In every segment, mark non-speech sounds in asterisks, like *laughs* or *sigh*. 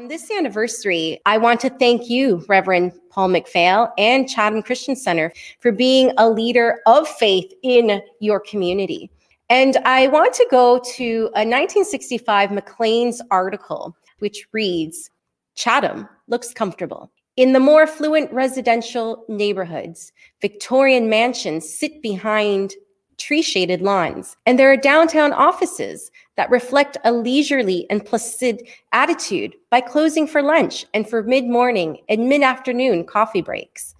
On this anniversary, I want to thank you, Reverend Paul McPhail and Chatham Christian Center, for being a leader of faith in your community. And I want to go to a 1965 Maclean's article, which reads Chatham looks comfortable. In the more affluent residential neighborhoods, Victorian mansions sit behind tree shaded lawns. And there are downtown offices that reflect a leisurely and placid attitude by closing for lunch and for mid morning and mid afternoon coffee breaks.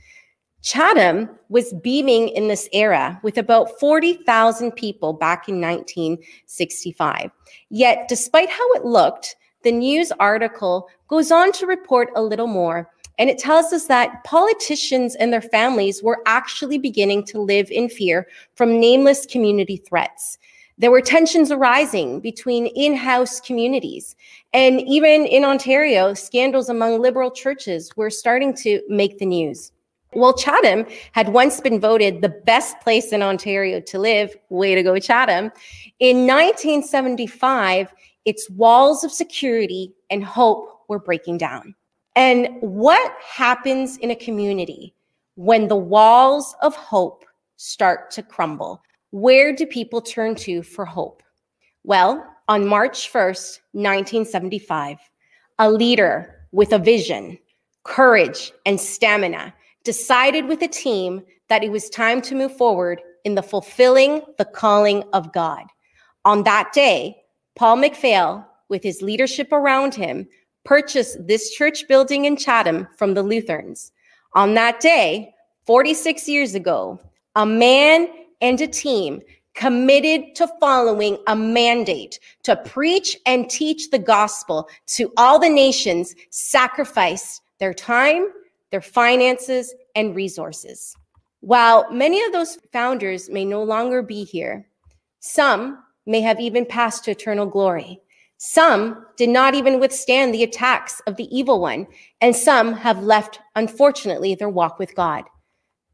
Chatham was beaming in this era with about 40,000 people back in 1965. Yet, despite how it looked, the news article goes on to report a little more and it tells us that politicians and their families were actually beginning to live in fear from nameless community threats. There were tensions arising between in house communities. And even in Ontario, scandals among liberal churches were starting to make the news. Well, Chatham had once been voted the best place in Ontario to live. Way to go, Chatham. In 1975, its walls of security and hope were breaking down. And what happens in a community when the walls of hope start to crumble? Where do people turn to for hope? Well, on March 1st, 1975, a leader with a vision, courage, and stamina decided with a team that it was time to move forward in the fulfilling the calling of God. On that day, Paul McPhail, with his leadership around him, purchased this church building in Chatham from the Lutherans. On that day, 46 years ago, a man and a team committed to following a mandate to preach and teach the gospel to all the nations, sacrificed their time, their finances, and resources. While many of those founders may no longer be here, some may have even passed to eternal glory. Some did not even withstand the attacks of the evil one, and some have left, unfortunately, their walk with God.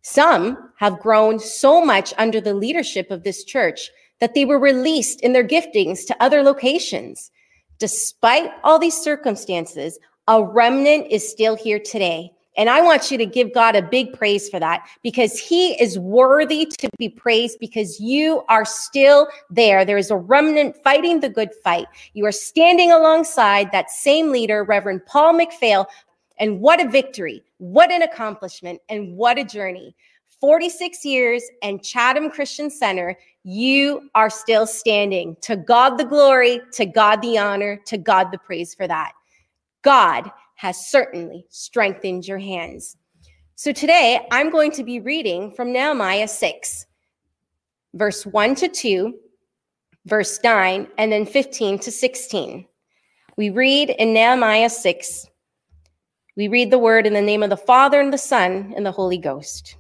Some have grown so much under the leadership of this church that they were released in their giftings to other locations. Despite all these circumstances, a remnant is still here today and I want you to give God a big praise for that because He is worthy to be praised because you are still there. There is a remnant fighting the good fight. You are standing alongside that same leader, Reverend Paul McPhail. And what a victory, what an accomplishment, and what a journey. 46 years and Chatham Christian Center, you are still standing. To God the glory, to God the honor, to God the praise for that. God has certainly strengthened your hands. So today I'm going to be reading from Nehemiah 6, verse 1 to 2, verse 9, and then 15 to 16. We read in Nehemiah 6, we read the word in the name of the Father and the Son and the Holy Ghost.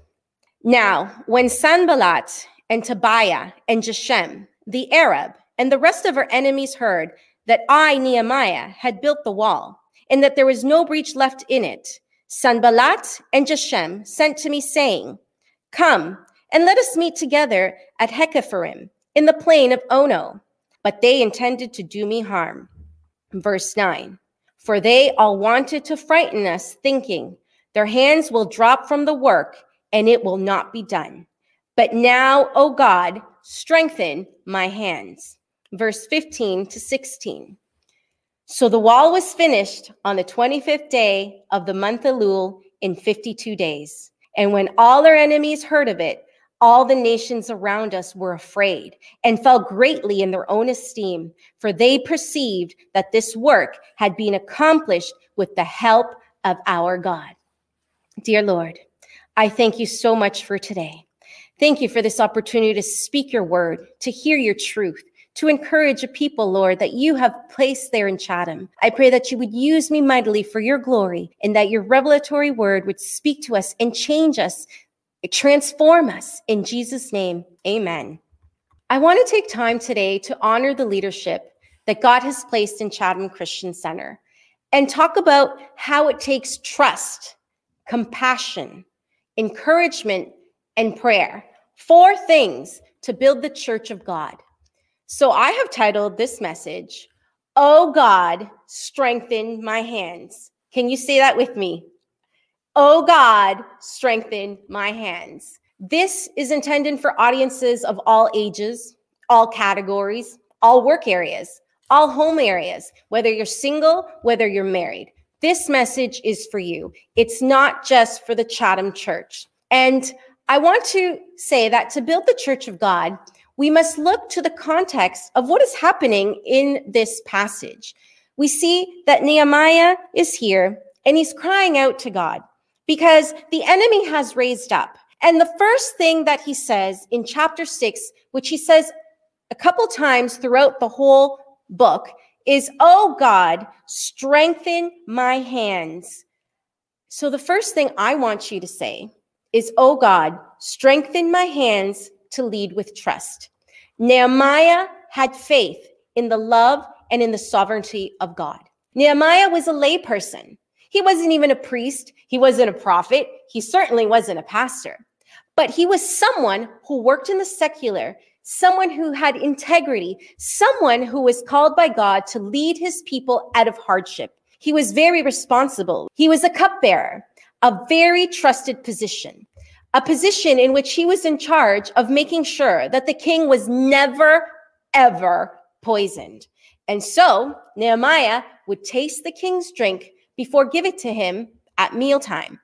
Now, when Sanballat and Tobiah and Geshem, the Arab, and the rest of our enemies heard that I, Nehemiah, had built the wall, and that there was no breach left in it. Sanballat and Geshem sent to me, saying, Come and let us meet together at Hakkephirim in the plain of Ono. But they intended to do me harm. Verse 9 For they all wanted to frighten us, thinking, Their hands will drop from the work, and it will not be done. But now, O God, strengthen my hands. Verse 15 to 16. So the wall was finished on the 25th day of the month Elul in 52 days. And when all our enemies heard of it, all the nations around us were afraid and fell greatly in their own esteem, for they perceived that this work had been accomplished with the help of our God. Dear Lord, I thank you so much for today. Thank you for this opportunity to speak your word, to hear your truth, to encourage a people, Lord, that you have placed there in Chatham. I pray that you would use me mightily for your glory and that your revelatory word would speak to us and change us, transform us. In Jesus' name, amen. I want to take time today to honor the leadership that God has placed in Chatham Christian Center and talk about how it takes trust, compassion, encouragement, and prayer. Four things to build the church of God. So I have titled this message, Oh God, strengthen my hands. Can you say that with me? Oh God, strengthen my hands. This is intended for audiences of all ages, all categories, all work areas, all home areas, whether you're single, whether you're married. This message is for you. It's not just for the Chatham Church. And I want to say that to build the Church of God, we must look to the context of what is happening in this passage. We see that Nehemiah is here and he's crying out to God because the enemy has raised up. And the first thing that he says in chapter six, which he says a couple times throughout the whole book, is, Oh God, strengthen my hands. So the first thing I want you to say is, Oh God, strengthen my hands to lead with trust. Nehemiah had faith in the love and in the sovereignty of God. Nehemiah was a layperson. He wasn't even a priest. He wasn't a prophet. He certainly wasn't a pastor. But he was someone who worked in the secular, someone who had integrity, someone who was called by God to lead his people out of hardship. He was very responsible. He was a cupbearer, a very trusted position a position in which he was in charge of making sure that the king was never, ever poisoned. And so Nehemiah would taste the king's drink before give it to him at mealtime.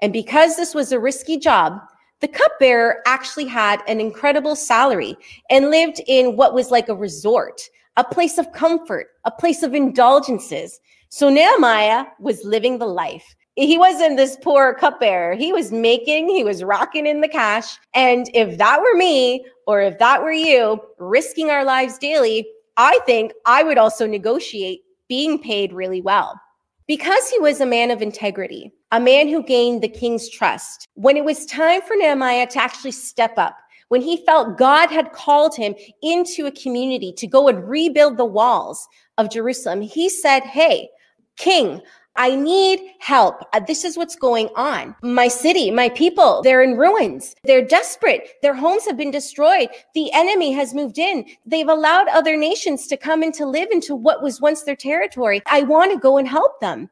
And because this was a risky job, the cupbearer actually had an incredible salary and lived in what was like a resort, a place of comfort, a place of indulgences. So Nehemiah was living the life he wasn't this poor cupbearer. He was making, he was rocking in the cash. And if that were me, or if that were you, risking our lives daily, I think I would also negotiate being paid really well. Because he was a man of integrity, a man who gained the king's trust, when it was time for Nehemiah to actually step up, when he felt God had called him into a community to go and rebuild the walls of Jerusalem, he said, Hey, King, I need help. Uh, this is what's going on. My city, my people, they're in ruins. They're desperate. Their homes have been destroyed. The enemy has moved in. They've allowed other nations to come and to live into what was once their territory. I want to go and help them.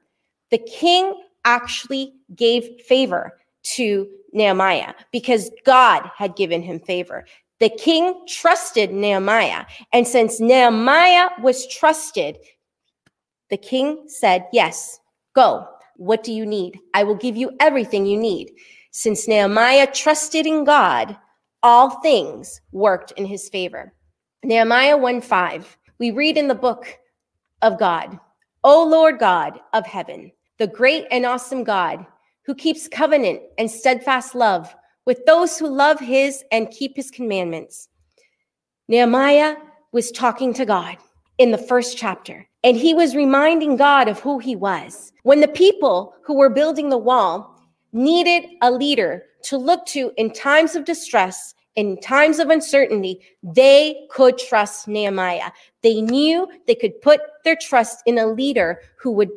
The king actually gave favor to Nehemiah because God had given him favor. The king trusted Nehemiah. And since Nehemiah was trusted, the king said, Yes, Go. What do you need? I will give you everything you need. Since Nehemiah trusted in God, all things worked in his favor. Nehemiah 1 5. We read in the book of God, O Lord God of heaven, the great and awesome God who keeps covenant and steadfast love with those who love his and keep his commandments. Nehemiah was talking to God in the first chapter. And he was reminding God of who he was. When the people who were building the wall needed a leader to look to in times of distress, in times of uncertainty, they could trust Nehemiah. They knew they could put their trust in a leader who would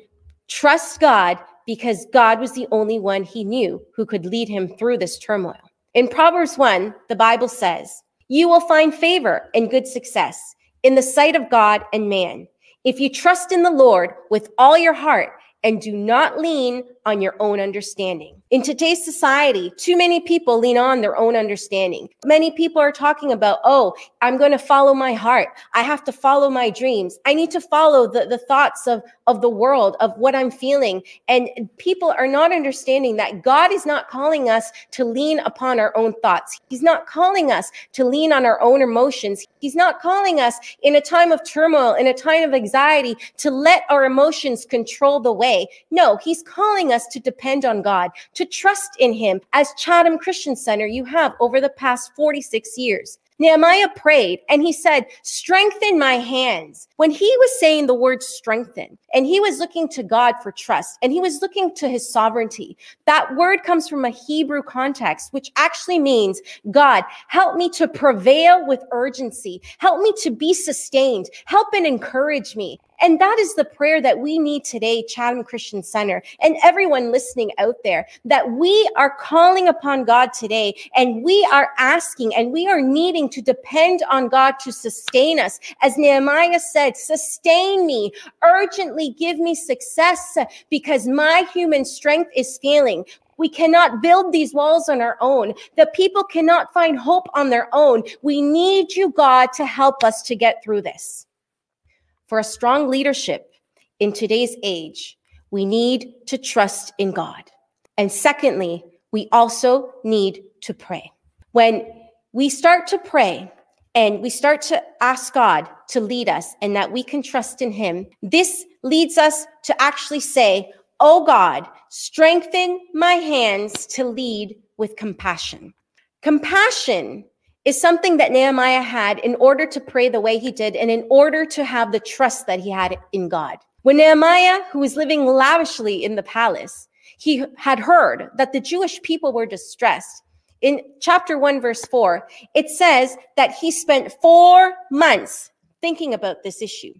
trust God because God was the only one he knew who could lead him through this turmoil. In Proverbs 1, the Bible says, You will find favor and good success in the sight of God and man. If you trust in the Lord with all your heart and do not lean on your own understanding. In today's society, too many people lean on their own understanding. Many people are talking about, oh, I'm going to follow my heart. I have to follow my dreams. I need to follow the, the thoughts of, of the world, of what I'm feeling. And people are not understanding that God is not calling us to lean upon our own thoughts. He's not calling us to lean on our own emotions. He's not calling us in a time of turmoil, in a time of anxiety, to let our emotions control the way. No, He's calling us to depend on God, to trust in him as Chatham Christian Center you have over the past 46 years. Nehemiah prayed and he said, Strengthen my hands. When he was saying the word strengthen, and he was looking to God for trust, and he was looking to his sovereignty, that word comes from a Hebrew context, which actually means, God, help me to prevail with urgency. Help me to be sustained. Help and encourage me. And that is the prayer that we need today, Chatham Christian Center, and everyone listening out there, that we are calling upon God today and we are asking and we are needing to depend on God to sustain us. As Nehemiah said, sustain me, urgently give me success because my human strength is failing. We cannot build these walls on our own. The people cannot find hope on their own. We need you, God, to help us to get through this. For a strong leadership in today's age, we need to trust in God. And secondly, we also need to pray. When we start to pray and we start to ask God to lead us and that we can trust in Him, this leads us to actually say, Oh God, strengthen my hands to lead with compassion. Compassion is something that Nehemiah had in order to pray the way he did and in order to have the trust that he had in God. When Nehemiah, who was living lavishly in the palace, he had heard that the Jewish people were distressed. In chapter 1, verse 4, it says that he spent four months thinking about this issue.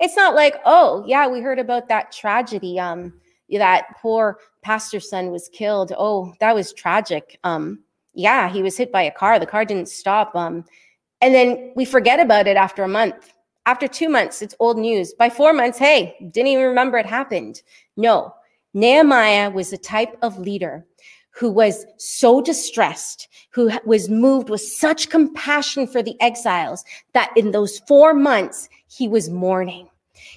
It's not like, oh, yeah, we heard about that tragedy. Um, that poor pastor's son was killed. Oh, that was tragic. Um, yeah, he was hit by a car. The car didn't stop. Um, and then we forget about it after a month. After two months, it's old news. By four months, hey, didn't even remember it happened. No, Nehemiah was the type of leader who was so distressed, who was moved with such compassion for the exiles that in those four months, he was mourning.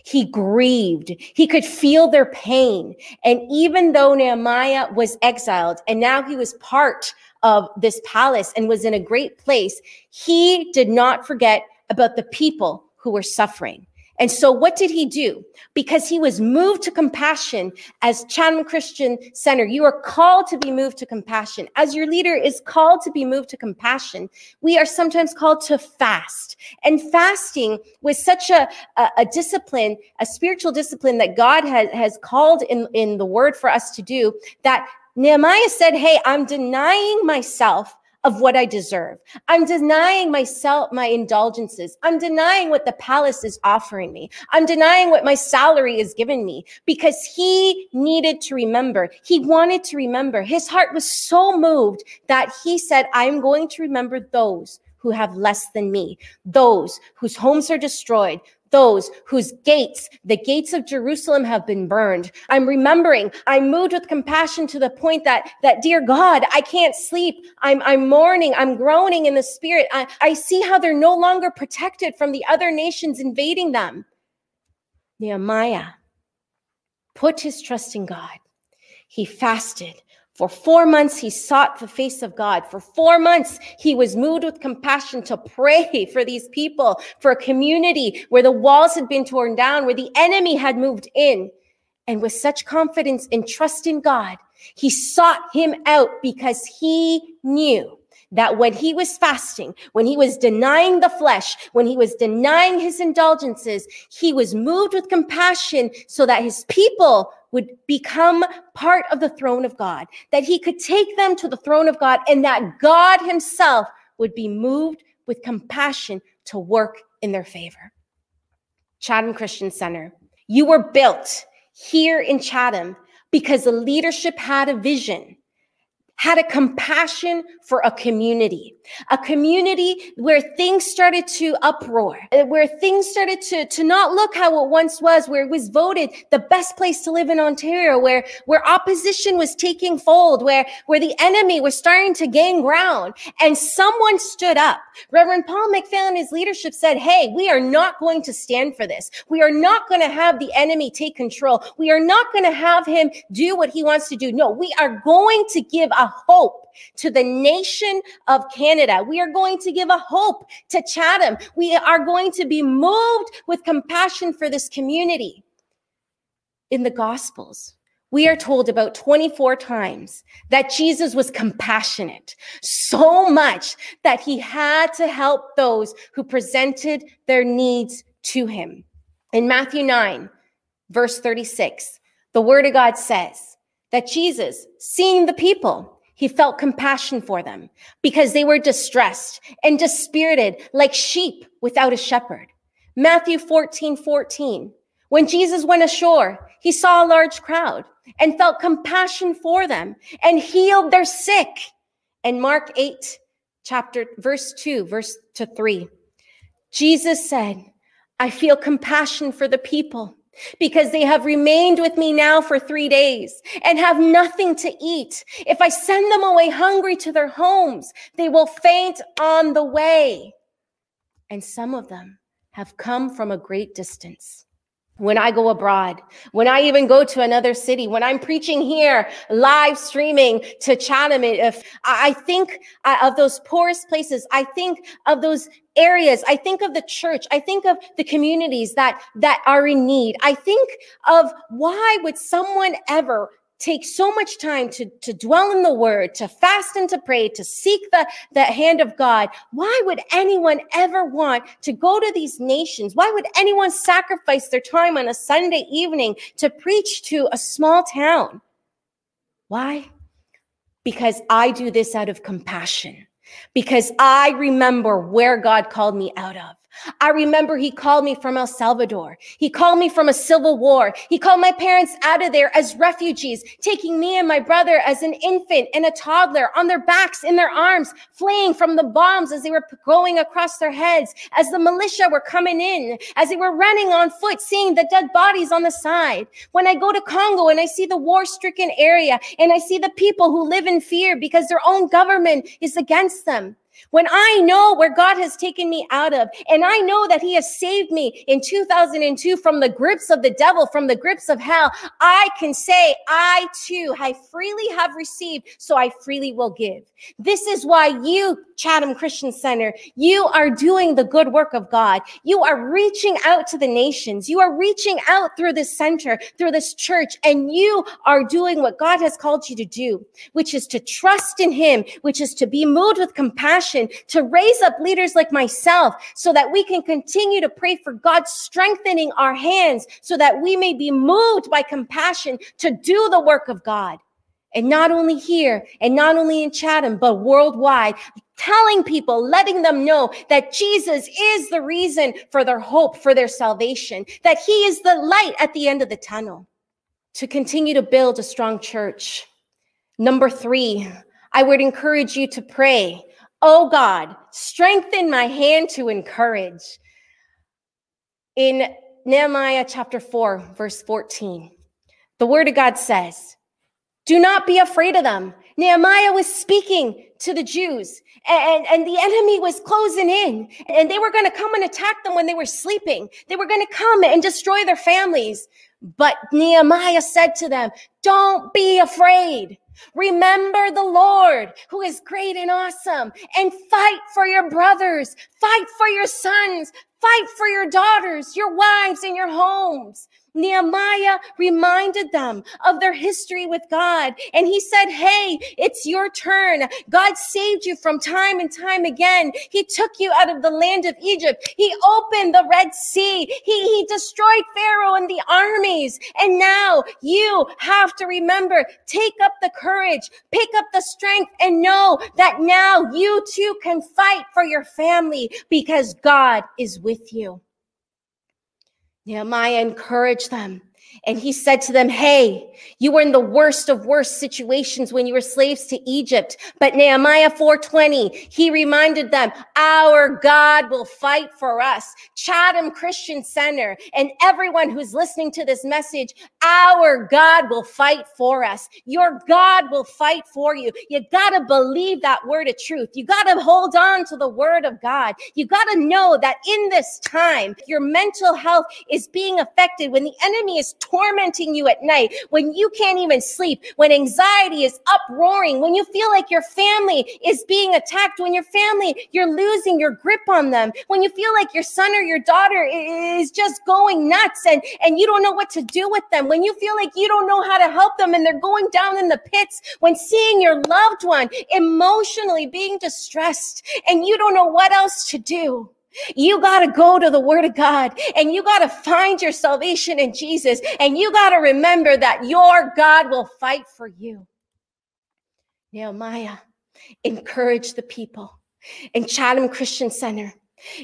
He grieved. He could feel their pain. And even though Nehemiah was exiled and now he was part of this palace and was in a great place, he did not forget about the people who were suffering. And so what did he do? Because he was moved to compassion as Chatham Christian Center. You are called to be moved to compassion. As your leader is called to be moved to compassion, we are sometimes called to fast. And fasting was such a, a, a discipline, a spiritual discipline that God has, has called in, in the word for us to do that Nehemiah said, Hey, I'm denying myself of what I deserve. I'm denying myself my indulgences. I'm denying what the palace is offering me. I'm denying what my salary is giving me because he needed to remember. He wanted to remember. His heart was so moved that he said, I'm going to remember those who have less than me, those whose homes are destroyed, those whose gates, the gates of Jerusalem have been burned. I'm remembering, I'm moved with compassion to the point that, that dear God, I can't sleep. I'm, I'm mourning. I'm groaning in the spirit. I, I see how they're no longer protected from the other nations invading them. Nehemiah put his trust in God. He fasted. For four months, he sought the face of God. For four months, he was moved with compassion to pray *laughs* for these people, for a community where the walls had been torn down, where the enemy had moved in. And with such confidence and trust in God, he sought him out because he knew that when he was fasting, when he was denying the flesh, when he was denying his indulgences, he was moved with compassion so that his people would become part of the throne of God, that he could take them to the throne of God, and that God himself would be moved with compassion to work in their favor. Chatham Christian Center, you were built here in Chatham because the leadership had a vision had a compassion for a community, a community where things started to uproar, uh, where things started to, to not look how it once was, where it was voted the best place to live in Ontario, where, where opposition was taking fold, where, where the enemy was starting to gain ground. And someone stood up. Reverend Paul McPhail and his leadership said, Hey, we are not going to stand for this. We are not going to have the enemy take control. We are not going to have him do what he wants to do. No, we are going to give hope to the nation of Canada. We are going to give a hope to Chatham. We are going to be moved with compassion for this community. In the Gospels, we are told about 24 times that Jesus was compassionate, so much that he had to help those who presented their needs to him. In Matthew 9, verse 36, the word of God says that Jesus, seeing the people, he felt compassion for them because they were distressed and dispirited like sheep without a shepherd. Matthew 14, 14. When Jesus went ashore, he saw a large crowd and felt compassion for them and healed their sick. And Mark 8, chapter verse 2, verse to 3. Jesus said, I feel compassion for the people because they have remained with me now for three days and have nothing to eat. If I send them away hungry to their homes, they will faint on the way. And some of them have come from a great distance when I go abroad, when I even go to another city, when I'm preaching here, live streaming to Chatham, if I think uh, of those poorest places, I think of those areas, I think of the church, I think of the communities that that are in need. I think of why would someone ever take so much time to, to dwell in the word, to fast and to pray, to seek the, the hand of God, why would anyone ever want to go to these nations? Why would anyone sacrifice their time on a Sunday evening to preach to a small town? Why? Because I do this out of compassion, because I remember where God called me out of. I remember he called me from El Salvador. He called me from a civil war. He called my parents out of there as refugees, taking me and my brother as an infant and a toddler on their backs, in their arms, fleeing from the bombs as they were going across their heads, as the militia were coming in, as they were running on foot, seeing the dead bodies on the side. When I go to Congo and I see the war stricken area and I see the people who live in fear because their own government is against them. When I know where God has taken me out of, and I know that He has saved me in 2002 from the grips of the devil, from the grips of hell, I can say, I too, I freely have received, so I freely will give. This is why you, Chatham Christian Center, you are doing the good work of God. You are reaching out to the nations. You are reaching out through this center, through this church, and you are doing what God has called you to do, which is to trust in Him, which is to be moved with compassion, to raise up leaders like myself so that we can continue to pray for God strengthening our hands so that we may be moved by compassion to do the work of God. And not only here and not only in Chatham, but worldwide, telling people, letting them know that Jesus is the reason for their hope, for their salvation, that he is the light at the end of the tunnel. To continue to build a strong church. Number three, I would encourage you to pray, Oh God, strengthen my hand to encourage. In Nehemiah chapter 4, verse 14, the word of God says, do not be afraid of them. Nehemiah was speaking to the Jews and, and the enemy was closing in and they were going to come and attack them when they were sleeping. They were going to come and destroy their families. But Nehemiah said to them, don't be afraid. Remember the Lord who is great and awesome and fight for your brothers, fight for your sons, fight for your daughters, your wives and your homes. Nehemiah reminded them of their history with God. And he said, Hey, it's your turn. God saved you from time and time again. He took you out of the land of Egypt. He opened the Red Sea. He, he destroyed Pharaoh and the armies. And now you have to remember, take up the courage, pick up the strength and know that now you too can fight for your family because God is with you. Nehemiah encouraged them and he said to them, Hey, you were in the worst of worst situations when you were slaves to Egypt. But Nehemiah 420, he reminded them, our God will fight for us. Chatham Christian Center and everyone who's listening to this message, our God will fight for us. Your God will fight for you. You got to believe that word of truth. You got to hold on to the word of God. You got to know that in this time, your mental health is being affected when the enemy is tormenting you at night, when you can't even sleep, when anxiety is uproaring, when you feel like your family is being attacked, when your family, you're losing your grip on them, when you feel like your son or your daughter is just going nuts and, and you don't know what to do with them, when you feel like you don't know how to help them and they're going down in the pits, when seeing your loved one emotionally being distressed and you don't know what else to do. You got to go to the word of God and you got to find your salvation in Jesus. And you got to remember that your God will fight for you. Nehemiah encouraged the people in Chatham Christian Center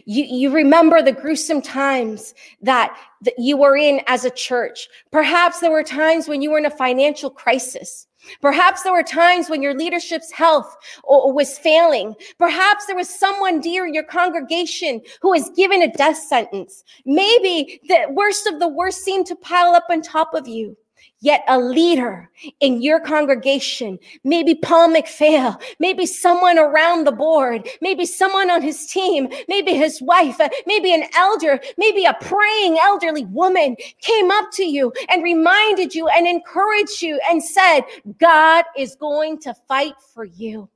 You, you remember the gruesome times that, that you were in as a church. Perhaps there were times when you were in a financial crisis. Perhaps there were times when your leadership's health uh, was failing. Perhaps there was someone dear in your congregation who was given a death sentence. Maybe the worst of the worst seemed to pile up on top of you. Yet a leader in your congregation, maybe Paul McPhail, maybe someone around the board, maybe someone on his team, maybe his wife, uh, maybe an elder, maybe a praying elderly woman came up to you and reminded you and encouraged you and said, God is going to fight for you.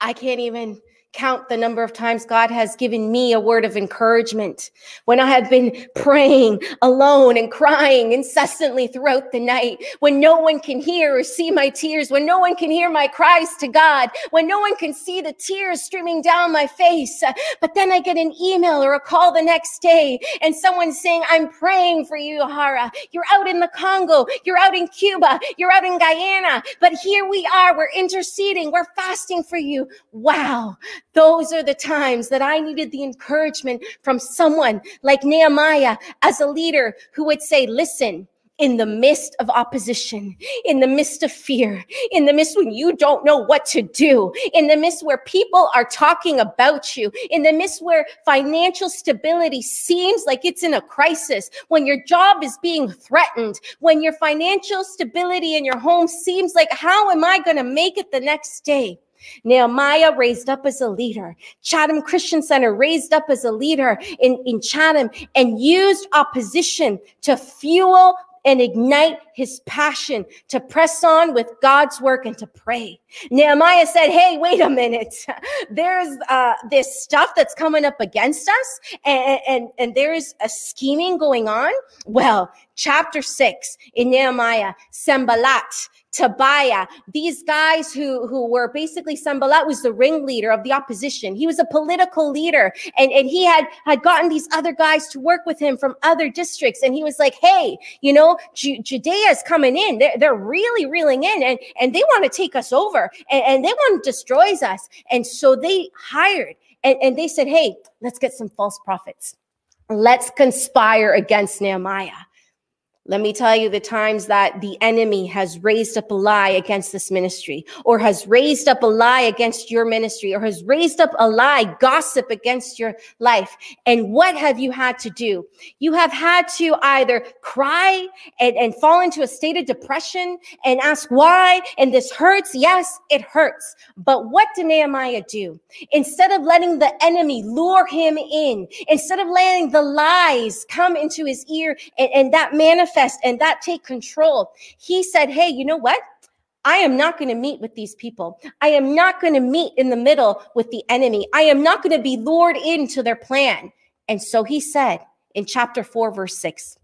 I can't even count the number of times God has given me a word of encouragement when I have been praying alone and crying incessantly throughout the night, when no one can hear or see my tears, when no one can hear my cries to God, when no one can see the tears streaming down my face. Uh, but then I get an email or a call the next day and someone saying, I'm praying for you, Hara. You're out in the Congo. You're out in Cuba. You're out in Guyana. But here we are. We're interceding. We're fasting for you. Wow. Those are the times that I needed the encouragement from someone like Nehemiah as a leader who would say, listen, in the midst of opposition, in the midst of fear, in the midst when you don't know what to do, in the midst where people are talking about you, in the midst where financial stability seems like it's in a crisis, when your job is being threatened, when your financial stability in your home seems like, how am I going to make it the next day? Nehemiah raised up as a leader. Chatham Christian Center raised up as a leader in, in Chatham and used opposition to fuel and ignite his passion to press on with God's work and to pray. Nehemiah said, Hey, wait a minute. *laughs* There's uh, this stuff that's coming up against us, and, and, and there's a scheming going on. Well, chapter six in Nehemiah, Sanballat Tobiah, these guys who, who were basically Sanballat was the ringleader of the opposition. He was a political leader and, and he had, had gotten these other guys to work with him from other districts. And he was like, Hey, you know, Ju- Judea is coming in. They're, they're really reeling in and, and they want to take us over and, and they want to destroy us. And so they hired and, and they said, Hey, let's get some false prophets. Let's conspire against Nehemiah. Let me tell you the times that the enemy has raised up a lie against this ministry, or has raised up a lie against your ministry, or has raised up a lie, gossip against your life. And what have you had to do? You have had to either cry and, and fall into a state of depression and ask why. And this hurts. Yes, it hurts. But what did Nehemiah do? Instead of letting the enemy lure him in, instead of letting the lies come into his ear and, and that manifest and that take control. He said, Hey, you know what? I am not going to meet with these people. I am not going to meet in the middle with the enemy. I am not going to be lured into their plan. And so he said in chapter 4, verse 6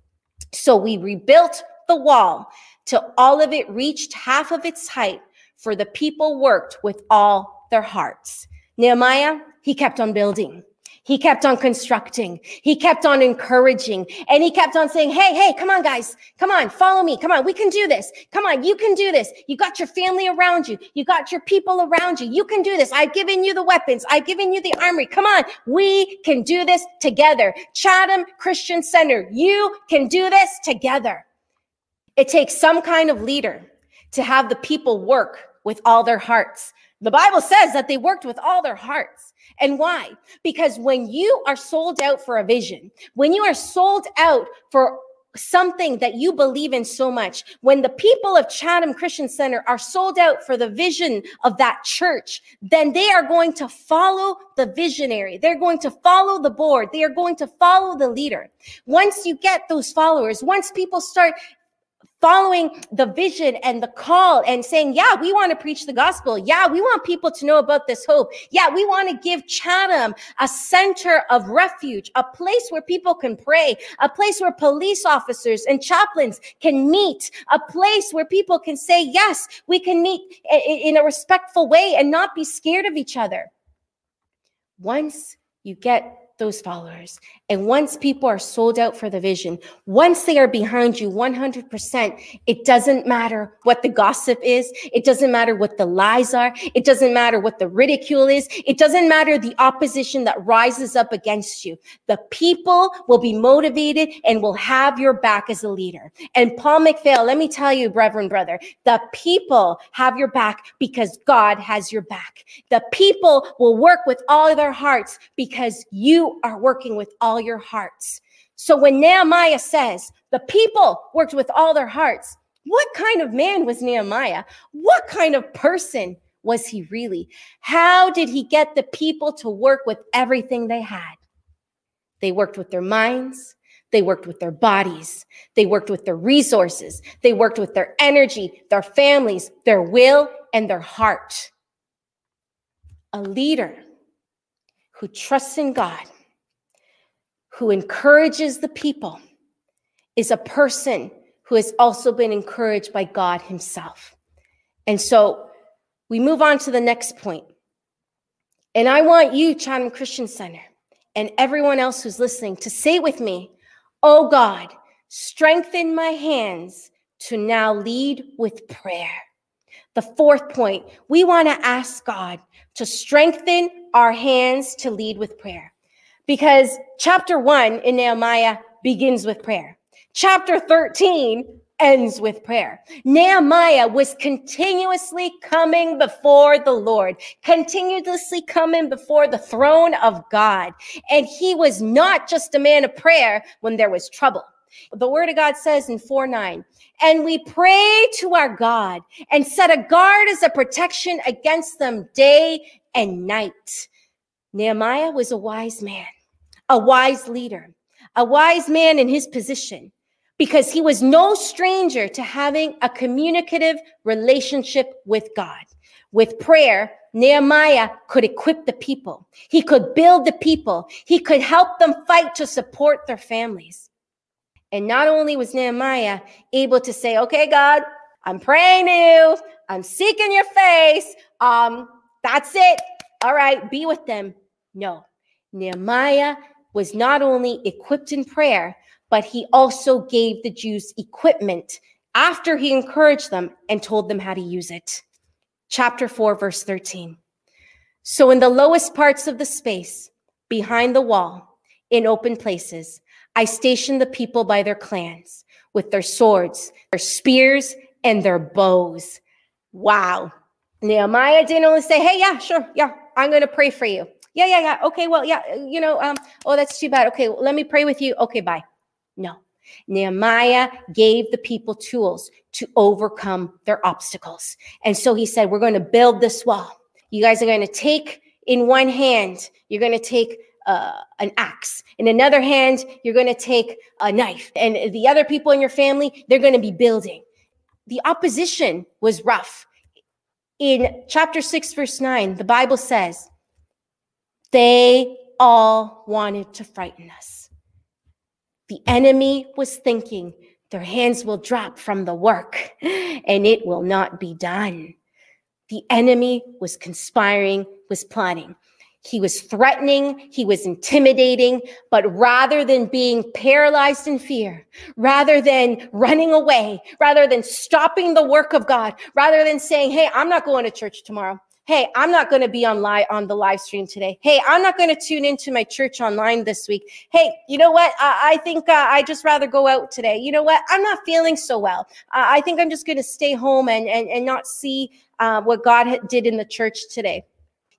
So we rebuilt the wall till all of it reached half of its height, for the people worked with all their hearts. Nehemiah, he kept on building. He kept on constructing. He kept on encouraging and he kept on saying, Hey, hey, come on, guys. Come on, follow me. Come on. We can do this. Come on. You can do this. You got your family around you. You got your people around you. You can do this. I've given you the weapons. I've given you the armory. Come on. We can do this together. Chatham Christian Center. You can do this together. It takes some kind of leader to have the people work with all their hearts. The Bible says that they worked with all their hearts. And why? Because when you are sold out for a vision, when you are sold out for something that you believe in so much, when the people of Chatham Christian Center are sold out for the vision of that church, then they are going to follow the visionary. They're going to follow the board. They are going to follow the leader. Once you get those followers, once people start following the vision and the call and saying, yeah, we want to preach the gospel. Yeah, we want people to know about this hope. Yeah, we want to give Chatham a center of refuge, a place where people can pray, a place where police officers and chaplains can meet, a place where people can say, yes, we can meet in a respectful way and not be scared of each other. Once you get those followers. And once people are sold out for the vision, once they are behind you 100%, it doesn't matter what the gossip is. It doesn't matter what the lies are. It doesn't matter what the ridicule is. It doesn't matter the opposition that rises up against you. The people will be motivated and will have your back as a leader. And Paul McPhail, let me tell you, Reverend brother, the people have your back because God has your back. The people will work with all their hearts because you are working with all your hearts. So when Nehemiah says the people worked with all their hearts, what kind of man was Nehemiah? What kind of person was he really? How did he get the people to work with everything they had? They worked with their minds, they worked with their bodies, they worked with their resources, they worked with their energy, their families, their will, and their heart. A leader who trusts in God who encourages the people is a person who has also been encouraged by God Himself. And so we move on to the next point. And I want you, Chatham Christian Center, and everyone else who's listening to say with me, Oh God, strengthen my hands to now lead with prayer. The fourth point, we want to ask God to strengthen our hands to lead with prayer because chapter one in Nehemiah begins with prayer. Chapter 13 ends with prayer. Nehemiah was continuously coming before the Lord, continuously coming before the throne of God. And he was not just a man of prayer when there was trouble. The word of God says in 4 9, and we pray to our God and set a guard as a protection against them day and night. Nehemiah was a wise man a wise leader, a wise man in his position, because he was no stranger to having a communicative relationship with God. With prayer, Nehemiah could equip the people. He could build the people. He could help them fight to support their families. And not only was Nehemiah able to say, okay, God, I'm praying to you. I'm seeking your face. Um, that's it. All right, be with them. No, Nehemiah was not only equipped in prayer, but he also gave the Jews equipment after he encouraged them and told them how to use it. Chapter 4, verse 13. So, in the lowest parts of the space, behind the wall, in open places, I stationed the people by their clans with their swords, their spears, and their bows. Wow. Nehemiah didn't only say, Hey, yeah, sure, yeah, I'm going to pray for you. Yeah, yeah, yeah. Okay, well, yeah, you know, um, oh, that's too bad. Okay, well, let me pray with you. Okay, bye. No. Nehemiah gave the people tools to overcome their obstacles. And so he said, We're going to build this wall. You guys are going to take in one hand, you're going to take uh, an axe. In another hand, you're going to take a knife. And the other people in your family, they're going to be building. The opposition was rough. In chapter 6, verse 9, the Bible says, they all wanted to frighten us. The enemy was thinking their hands will drop from the work and it will not be done. The enemy was conspiring, was plotting. He was threatening, he was intimidating, but rather than being paralyzed in fear, rather than running away, rather than stopping the work of God, rather than saying, Hey, I'm not going to church tomorrow. Hey, I'm not going to be on live on the live stream today. Hey, I'm not going to tune into my church online this week. Hey, you know what? I, I think uh, I just rather go out today. You know what? I'm not feeling so well. Uh, I think I'm just going to stay home and and and not see uh, what God did in the church today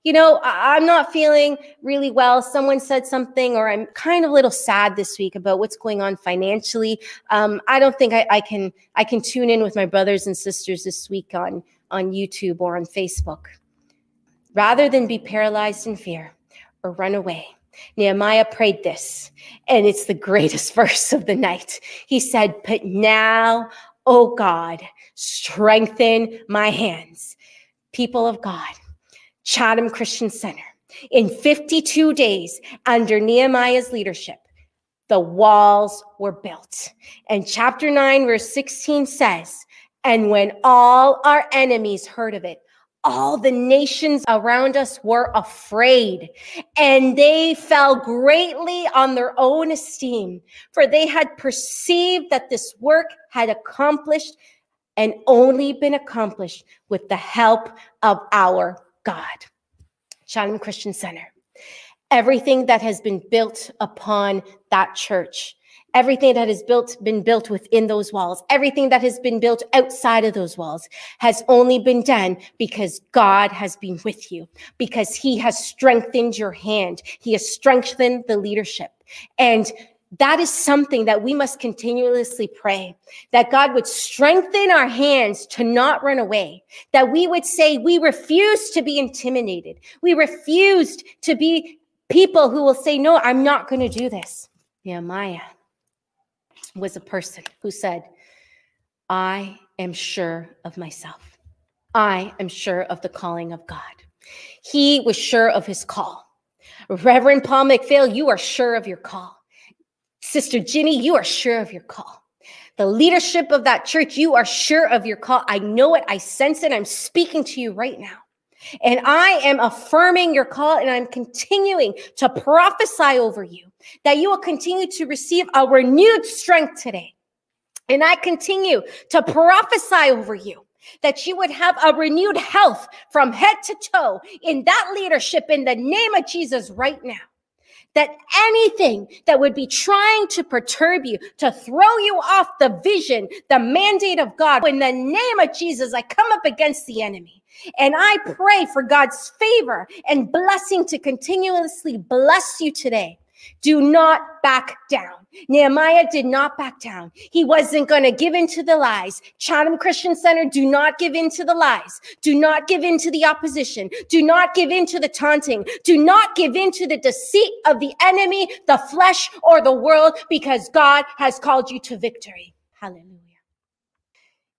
you know, I'm not feeling really well. Someone said something, or I'm kind of a little sad this week about what's going on financially. Um, I don't think I, I, can I can tune in with my brothers and sisters this week on on YouTube or on Facebook rather than be paralyzed in fear or run away. Nehemiah prayed this, and it's the greatest *laughs* verse of the night. He said, But now, O God, strengthen my hands. People of God, Chatham Christian Center, in 52 days under Nehemiah's leadership, the walls were built. And chapter 9, verse 16 says, And when all our enemies heard of it, all the nations around us were afraid, and they fell greatly on their own esteem, for they had perceived that this work had accomplished and only been accomplished with the help of our God. Chatham Christian Center. Everything that has been built upon that church everything that has built been built within those walls everything that has been built outside of those walls has only been done because god has been with you because he has strengthened your hand he has strengthened the leadership and that is something that we must continuously pray that God would strengthen our hands to not run away, that we would say, We refuse to be intimidated. We refused to be people who will say, No, I'm not going to do this. Nehemiah was a person who said, I am sure of myself. I am sure of the calling of God. He was sure of his call. Reverend Paul McPhail, you are sure of your call. Sister Ginny, you are sure of your call. The leadership of that church, you are sure of your call. I know it. I sense it. I'm speaking to you right now. And I am affirming your call and I'm continuing to prophesy over you that you will continue to receive a renewed strength today. And I continue to prophesy over you that you would have a renewed health from head to toe in that leadership in the name of Jesus right now. That anything that would be trying to perturb you, to throw you off the vision, the mandate of God, in the name of Jesus, I come up against the enemy. And I pray for God's favor and blessing to continuously bless you today. Do not back down. Nehemiah did not back down. He wasn't going to give in to the lies. Chatham Christian Center, do not give in to the lies. Do not give in to the opposition. Do not give in to the taunting. Do not give in to the deceit of the enemy, the flesh, or the world, because God has called you to victory. Hallelujah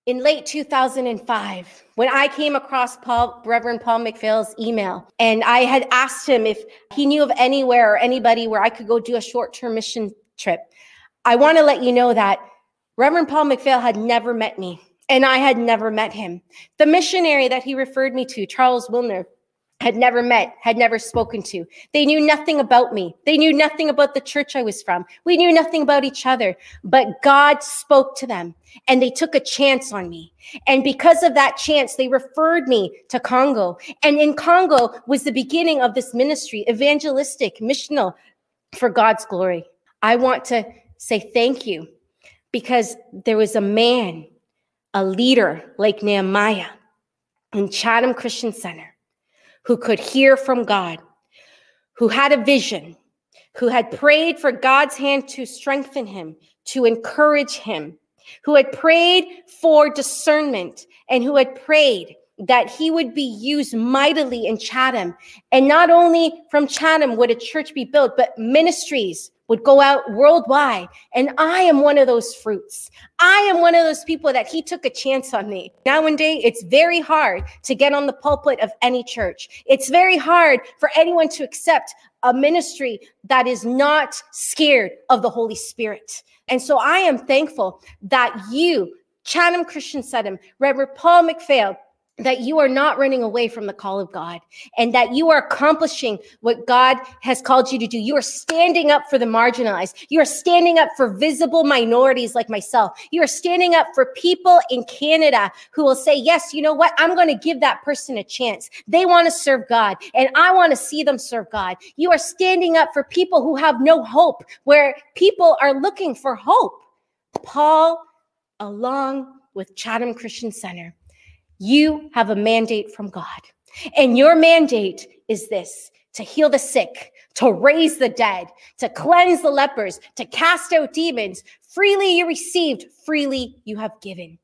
in late 2005 when I came across Paul, Reverend Paul McPhail's email, and I had asked him if he knew of anywhere or anybody where I could go do a short term mission trip. I want to let you know that Reverend Paul McPhail had never met me, and I had never met him. The missionary that he referred me to, Charles Wilner, had never met, had never spoken to. They knew nothing about me. They knew nothing about the church I was from. We knew nothing about each other, but God spoke to them and they took a chance on me. And because of that chance, they referred me to Congo. And in Congo was the beginning of this ministry, evangelistic, missional for God's glory. I want to say thank you because there was a man, a leader like Nehemiah in Chatham Christian Center who could hear from God, who had a vision, who had prayed for God's hand to strengthen him, to encourage him, who had prayed for discernment, and who had prayed that he would be used mightily in Chatham. And not only from Chatham would a church be built, but ministries would go out worldwide. And I am one of those fruits. I am one of those people that he took a chance on me. Nowadays, it's very hard to get on the pulpit of any church. It's very hard for anyone to accept a ministry that is not scared of the Holy Spirit. And so I am thankful that you, Chatham Christian Center, Reverend Paul McPhail, that you are not running away from the call of God and that you are accomplishing what God has called you to do. You are standing up for the marginalized. You are standing up for visible minorities like myself. You are standing up for people in Canada who will say, yes, you know what? I'm going to give that person a chance. They want to serve God and I want to see them serve God. You are standing up for people who have no hope, where people are looking for hope. Paul, along with Chatham Christian Center, you have a mandate from God. And your mandate is this to heal the sick, to raise the dead, to cleanse the lepers, to cast out demons. Freely you received, freely you have given.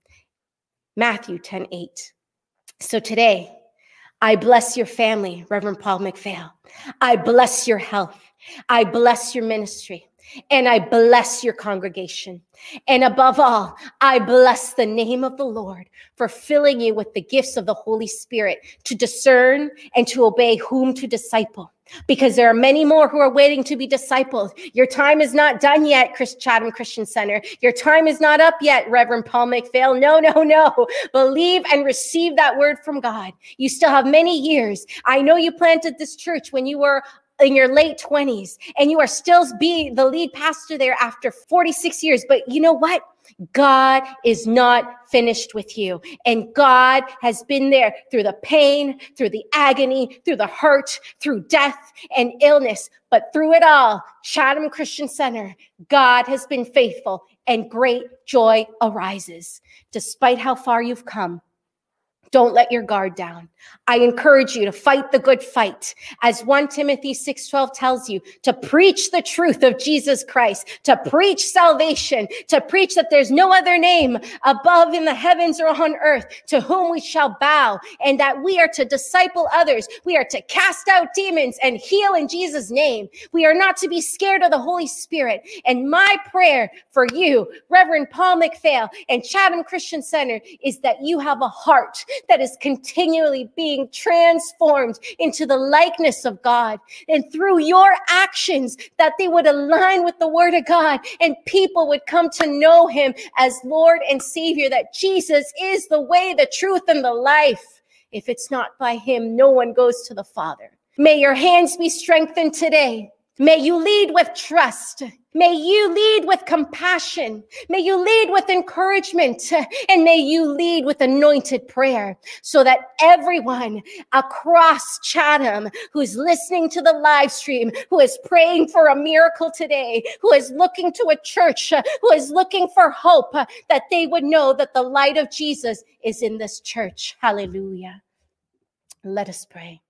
Matthew 10 8. So today, I bless your family, Reverend Paul McPhail. I bless your health. I bless your ministry. And I bless your congregation. And above all, I bless the name of the Lord for filling you with the gifts of the Holy Spirit to discern and to obey whom to disciple. because there are many more who are waiting to be discipled. Your time is not done yet, Chris Chatham Christian Center. Your time is not up yet, Reverend Paul McPhail. No, no, no. Believe and receive that word from God. You still have many years. I know you planted this church when you were in your late 20s and you are still be the lead pastor there after 46 years. But you know what? God is not finished with you. And God has been there through the pain, through the agony, through the hurt, through death and illness. But through it all, Chatham Christian Center, God has been faithful and great joy arises. Despite how far you've come, don't let your guard down. I encourage you to fight the good fight. As 1 Timothy 6:12 tells you, to preach the truth of Jesus Christ, to preach salvation, to preach that there's no other name above in the heavens or on earth to whom we shall bow, and that we are to disciple others. We are to cast out demons and heal in Jesus' name. We are not to be scared of the Holy Spirit. And my prayer for you, Reverend Paul McPhail and Chatham Christian Center, is that you have a heart that is continually being transformed into the likeness of God. And through your actions, that they would align with the word of God and people would come to know him as Lord and Savior, that Jesus is the way, the truth, and the life. If it's not by him, no one goes to the Father. May your hands be strengthened today. May you lead with trust. May you lead with compassion. May you lead with encouragement and may you lead with anointed prayer so that everyone across Chatham who's listening to the live stream, who is praying for a miracle today, who is looking to a church, who is looking for hope, that they would know that the light of Jesus is in this church. Hallelujah. Let us pray.